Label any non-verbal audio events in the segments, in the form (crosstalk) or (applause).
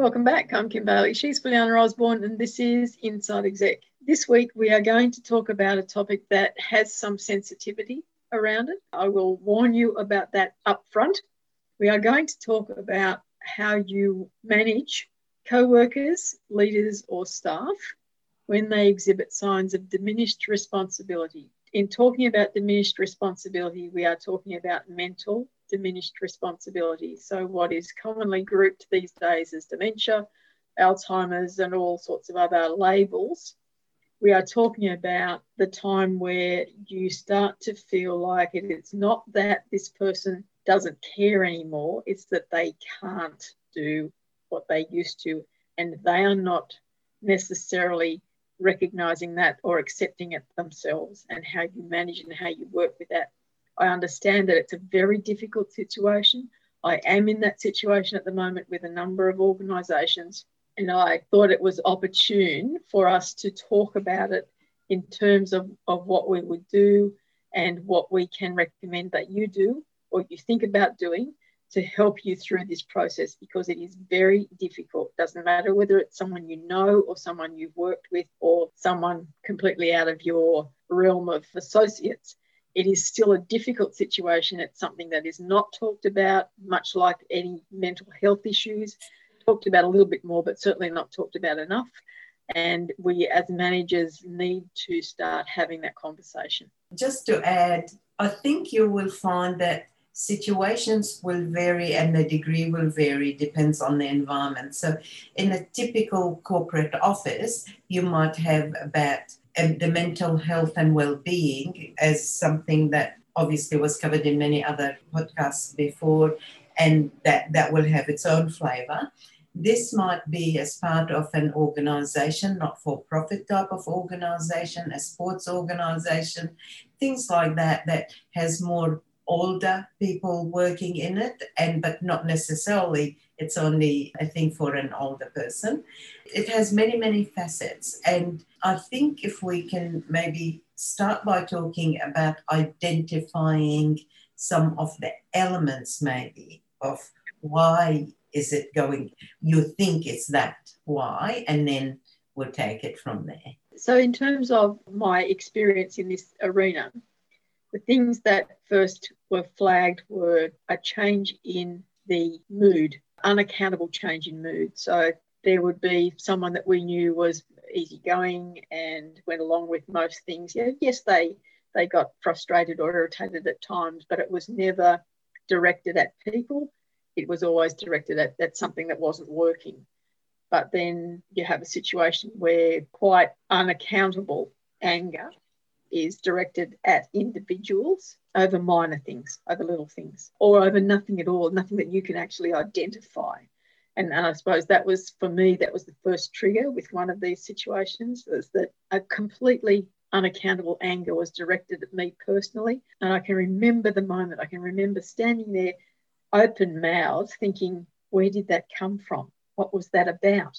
Welcome back. I'm Kim Bailey. She's Juliana Osborne, and this is Inside Exec. This week, we are going to talk about a topic that has some sensitivity around it. I will warn you about that up front. We are going to talk about how you manage co workers, leaders, or staff when they exhibit signs of diminished responsibility. In talking about diminished responsibility, we are talking about mental diminished responsibility. So, what is commonly grouped these days as dementia, Alzheimer's, and all sorts of other labels. We are talking about the time where you start to feel like it's not that this person doesn't care anymore, it's that they can't do what they used to, and they are not necessarily recognizing that or accepting it themselves, and how you manage and how you work with that I understand that it's a very difficult situation. I am in that situation at the moment with a number of organisations, and I thought it was opportune for us to talk about it in terms of, of what we would do and what we can recommend that you do or you think about doing to help you through this process because it is very difficult. Doesn't matter whether it's someone you know or someone you've worked with or someone completely out of your realm of associates it is still a difficult situation. It's something that is not talked about, much like any mental health issues, talked about a little bit more, but certainly not talked about enough. And we, as managers, need to start having that conversation. Just to add, I think you will find that situations will vary and the degree will vary depends on the environment so in a typical corporate office you might have about the mental health and well-being as something that obviously was covered in many other podcasts before and that that will have its own flavor. This might be as part of an organization not for profit type of organization a sports organization things like that that has more older people working in it and but not necessarily it's only i think for an older person. It has many many facets and i think if we can maybe start by talking about identifying some of the elements maybe of why is it going you think it's that why and then we'll take it from there. So in terms of my experience in this arena the things that first were flagged were a change in the mood, unaccountable change in mood. So there would be someone that we knew was easygoing and went along with most things. Yeah, yes, they they got frustrated or irritated at times, but it was never directed at people. It was always directed at, at something that wasn't working. But then you have a situation where quite unaccountable anger is directed at individuals over minor things, over little things, or over nothing at all, nothing that you can actually identify. And, and I suppose that was for me, that was the first trigger with one of these situations was that a completely unaccountable anger was directed at me personally. And I can remember the moment, I can remember standing there open mouthed thinking, where did that come from? What was that about?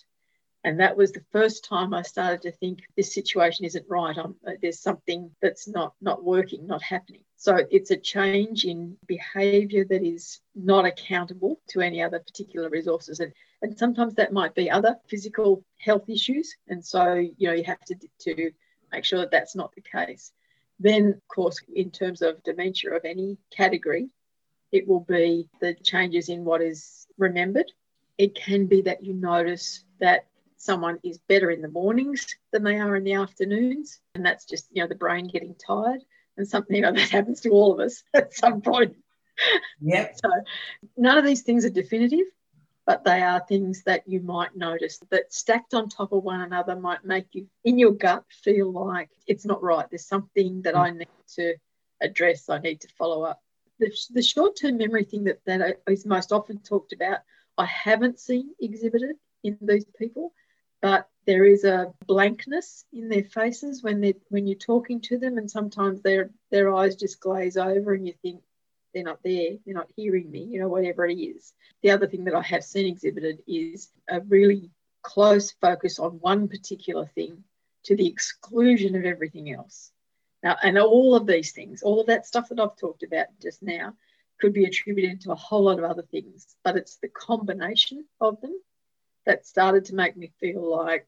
And that was the first time I started to think this situation isn't right. I'm, uh, there's something that's not not working, not happening. So it's a change in behaviour that is not accountable to any other particular resources, and and sometimes that might be other physical health issues. And so you know you have to to make sure that that's not the case. Then, of course, in terms of dementia of any category, it will be the changes in what is remembered. It can be that you notice that someone is better in the mornings than they are in the afternoons. And that's just, you know, the brain getting tired. And something, you know, that happens to all of us (laughs) at some point. Yep. so none of these things are definitive, but they are things that you might notice that stacked on top of one another might make you, in your gut, feel like it's not right. There's something that I need to address, I need to follow up. The, the short term memory thing that, that is most often talked about, I haven't seen exhibited in these people but there is a blankness in their faces when they when you're talking to them and sometimes their their eyes just glaze over and you think they're not there they're not hearing me you know whatever it is. The other thing that i have seen exhibited is a really close focus on one particular thing to the exclusion of everything else. Now and all of these things all of that stuff that i've talked about just now could be attributed to a whole lot of other things but it's the combination of them that started to make me feel like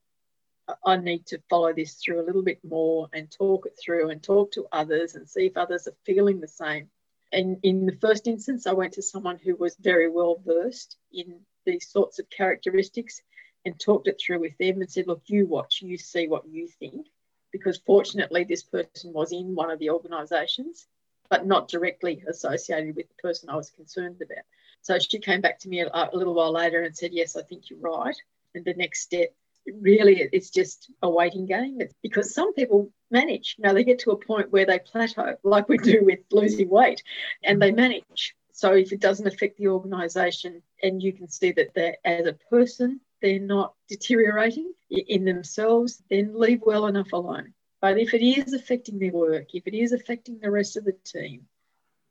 I need to follow this through a little bit more and talk it through and talk to others and see if others are feeling the same. And in the first instance, I went to someone who was very well versed in these sorts of characteristics and talked it through with them and said, Look, you watch, you see what you think. Because fortunately, this person was in one of the organisations, but not directly associated with the person I was concerned about. So she came back to me a, a little while later and said, Yes, I think you're right. And the next step really it's just a waiting game. It's because some people manage. You know they get to a point where they plateau like we do with losing weight and they mm-hmm. manage. So if it doesn't affect the organization and you can see that they're as a person they're not deteriorating in themselves then leave well enough alone. But if it is affecting their work if it is affecting the rest of the team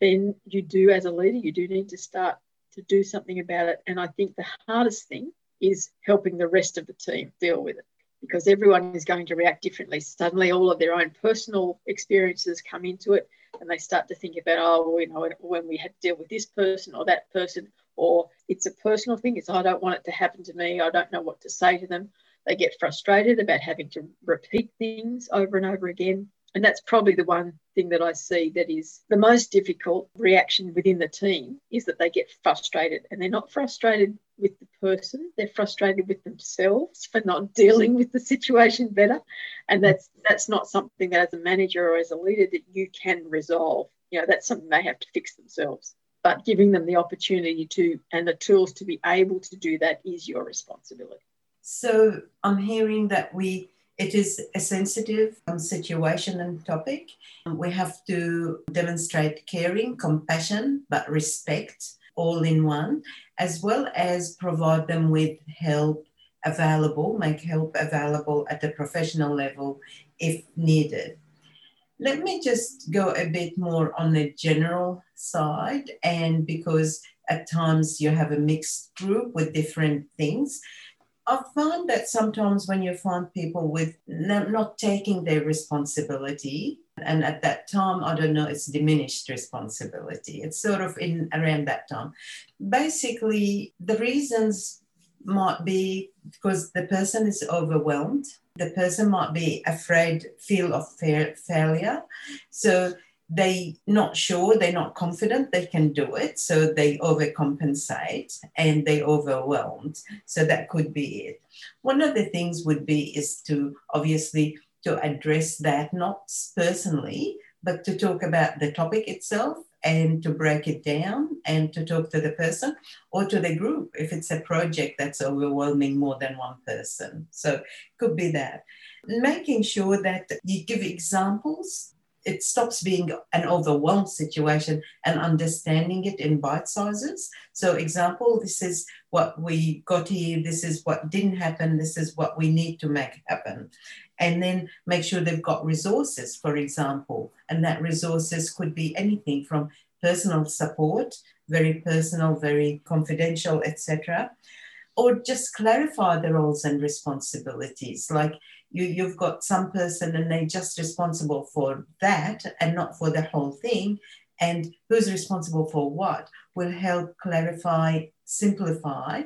then you do as a leader you do need to start to do something about it. And I think the hardest thing is helping the rest of the team deal with it because everyone is going to react differently. Suddenly, all of their own personal experiences come into it, and they start to think about, oh, you know, when we had to deal with this person or that person, or it's a personal thing. It's I don't want it to happen to me. I don't know what to say to them. They get frustrated about having to repeat things over and over again. And that's probably the one thing that I see that is the most difficult reaction within the team is that they get frustrated and they're not frustrated with the person, they're frustrated with themselves for not (laughs) dealing with the situation better. And that's that's not something that as a manager or as a leader that you can resolve. You know, that's something they have to fix themselves. But giving them the opportunity to and the tools to be able to do that is your responsibility. So I'm hearing that we it is a sensitive um, situation and topic. We have to demonstrate caring, compassion, but respect all in one, as well as provide them with help available, make help available at the professional level if needed. Let me just go a bit more on the general side, and because at times you have a mixed group with different things. I found that sometimes when you find people with not taking their responsibility, and at that time, I don't know, it's diminished responsibility. It's sort of in around that time. Basically, the reasons might be because the person is overwhelmed. The person might be afraid, feel of failure. So they not sure they're not confident they can do it so they overcompensate and they overwhelmed. So that could be it. One of the things would be is to obviously to address that not personally but to talk about the topic itself and to break it down and to talk to the person or to the group if it's a project that's overwhelming more than one person. So could be that. Making sure that you give examples it stops being an overwhelmed situation and understanding it in bite sizes. So, example, this is what we got here, this is what didn't happen, this is what we need to make happen. And then make sure they've got resources, for example, and that resources could be anything from personal support, very personal, very confidential, etc. Or just clarify the roles and responsibilities. Like you, you've got some person and they're just responsible for that and not for the whole thing. And who's responsible for what will help clarify simplify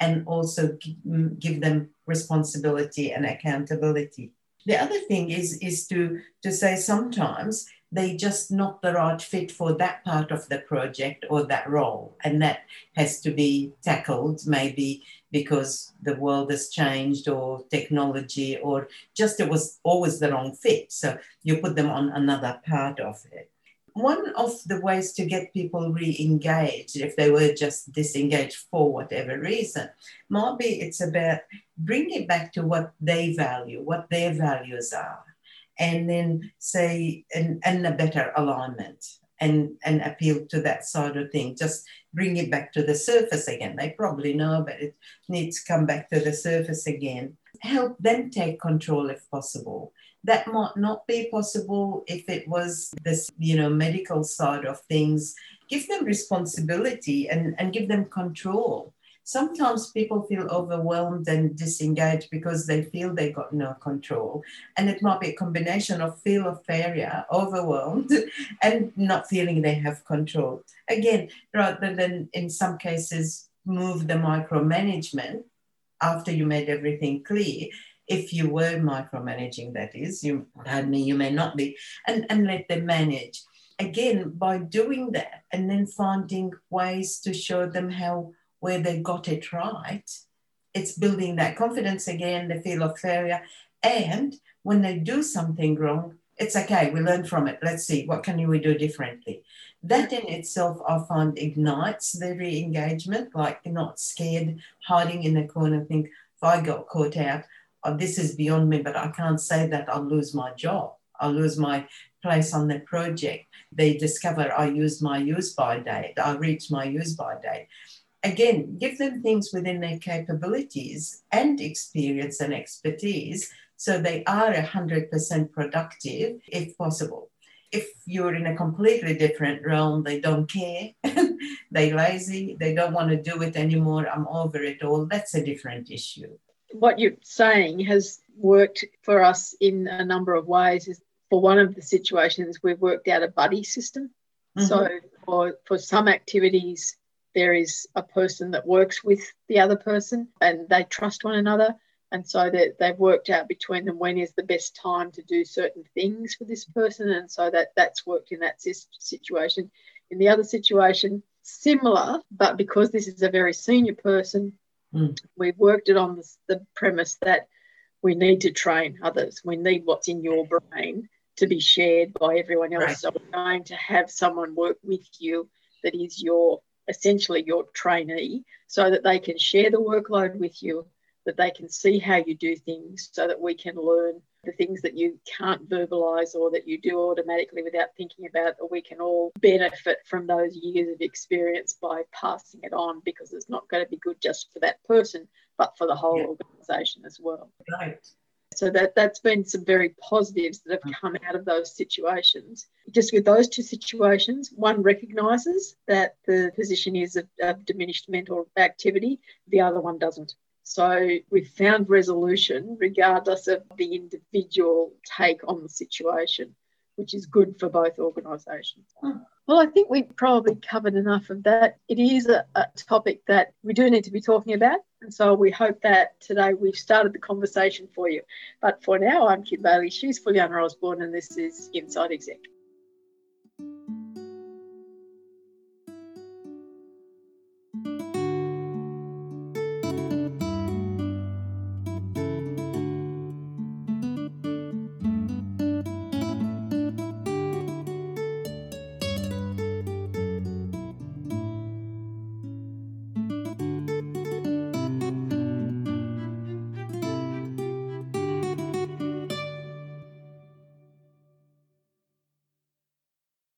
and also mm, give them responsibility and accountability. The other thing is is to to say sometimes they just not the right fit for that part of the project or that role and that has to be tackled maybe because the world has changed or technology or just it was always the wrong fit. So you put them on another part of it. One of the ways to get people re-engaged if they were just disengaged for whatever reason might be it's about bringing it back to what they value what their values are and then say and, and a better alignment and and appeal to that side of thing. Just bring it back to the surface again. They probably know but it needs to come back to the surface again. Help them take control if possible. That might not be possible if it was this you know medical side of things. Give them responsibility and, and give them control sometimes people feel overwhelmed and disengaged because they feel they got no control. And it might be a combination of feel of failure, overwhelmed, (laughs) and not feeling they have control. Again, rather than in some cases move the micromanagement, after you made everything clear, if you were micromanaging, that is, you pardon me, you may not be, and, and let them manage. Again, by doing that and then finding ways to show them how where they got it right, it's building that confidence again, the feel of failure. And when they do something wrong, it's okay, we learn from it. Let's see, what can we do differently? That in itself, I find ignites the re engagement, like not scared, hiding in the corner, think, if I got caught out, oh, this is beyond me, but I can't say that I'll lose my job. I'll lose my place on the project. They discover I used my use by date, I reached my use by date. Again, give them things within their capabilities and experience and expertise so they are 100% productive if possible. If you're in a completely different realm, they don't care, (laughs) they're lazy, they don't want to do it anymore, I'm over it all, that's a different issue what you're saying has worked for us in a number of ways. Is for one of the situations we've worked out a buddy system. Mm-hmm. So for for some activities, there is a person that works with the other person, and they trust one another. And so that they've worked out between them when is the best time to do certain things for this person, and so that that's worked in that situation. In the other situation, similar, but because this is a very senior person, Mm. We've worked it on the, the premise that we need to train others. We need what's in your brain to be shared by everyone else. Right. So we're going to have someone work with you that is your essentially your trainee so that they can share the workload with you, that they can see how you do things so that we can learn the things that you can't verbalize or that you do automatically without thinking about, or we can all benefit from those years of experience by passing it on because it's not going to be good just for that person, but for the whole yeah. organization as well. Right. So that that's been some very positives that have mm. come out of those situations. Just with those two situations, one recognises that the position is of, of diminished mental activity, the other one doesn't. So we've found resolution regardless of the individual take on the situation, which is good for both organisations. Well, I think we probably covered enough of that. It is a, a, topic that we do need to be talking about. And so we hope that today we've started the conversation for you. But for now, I'm Kim Bailey. She's Juliana Osborne, and this is Inside Exec.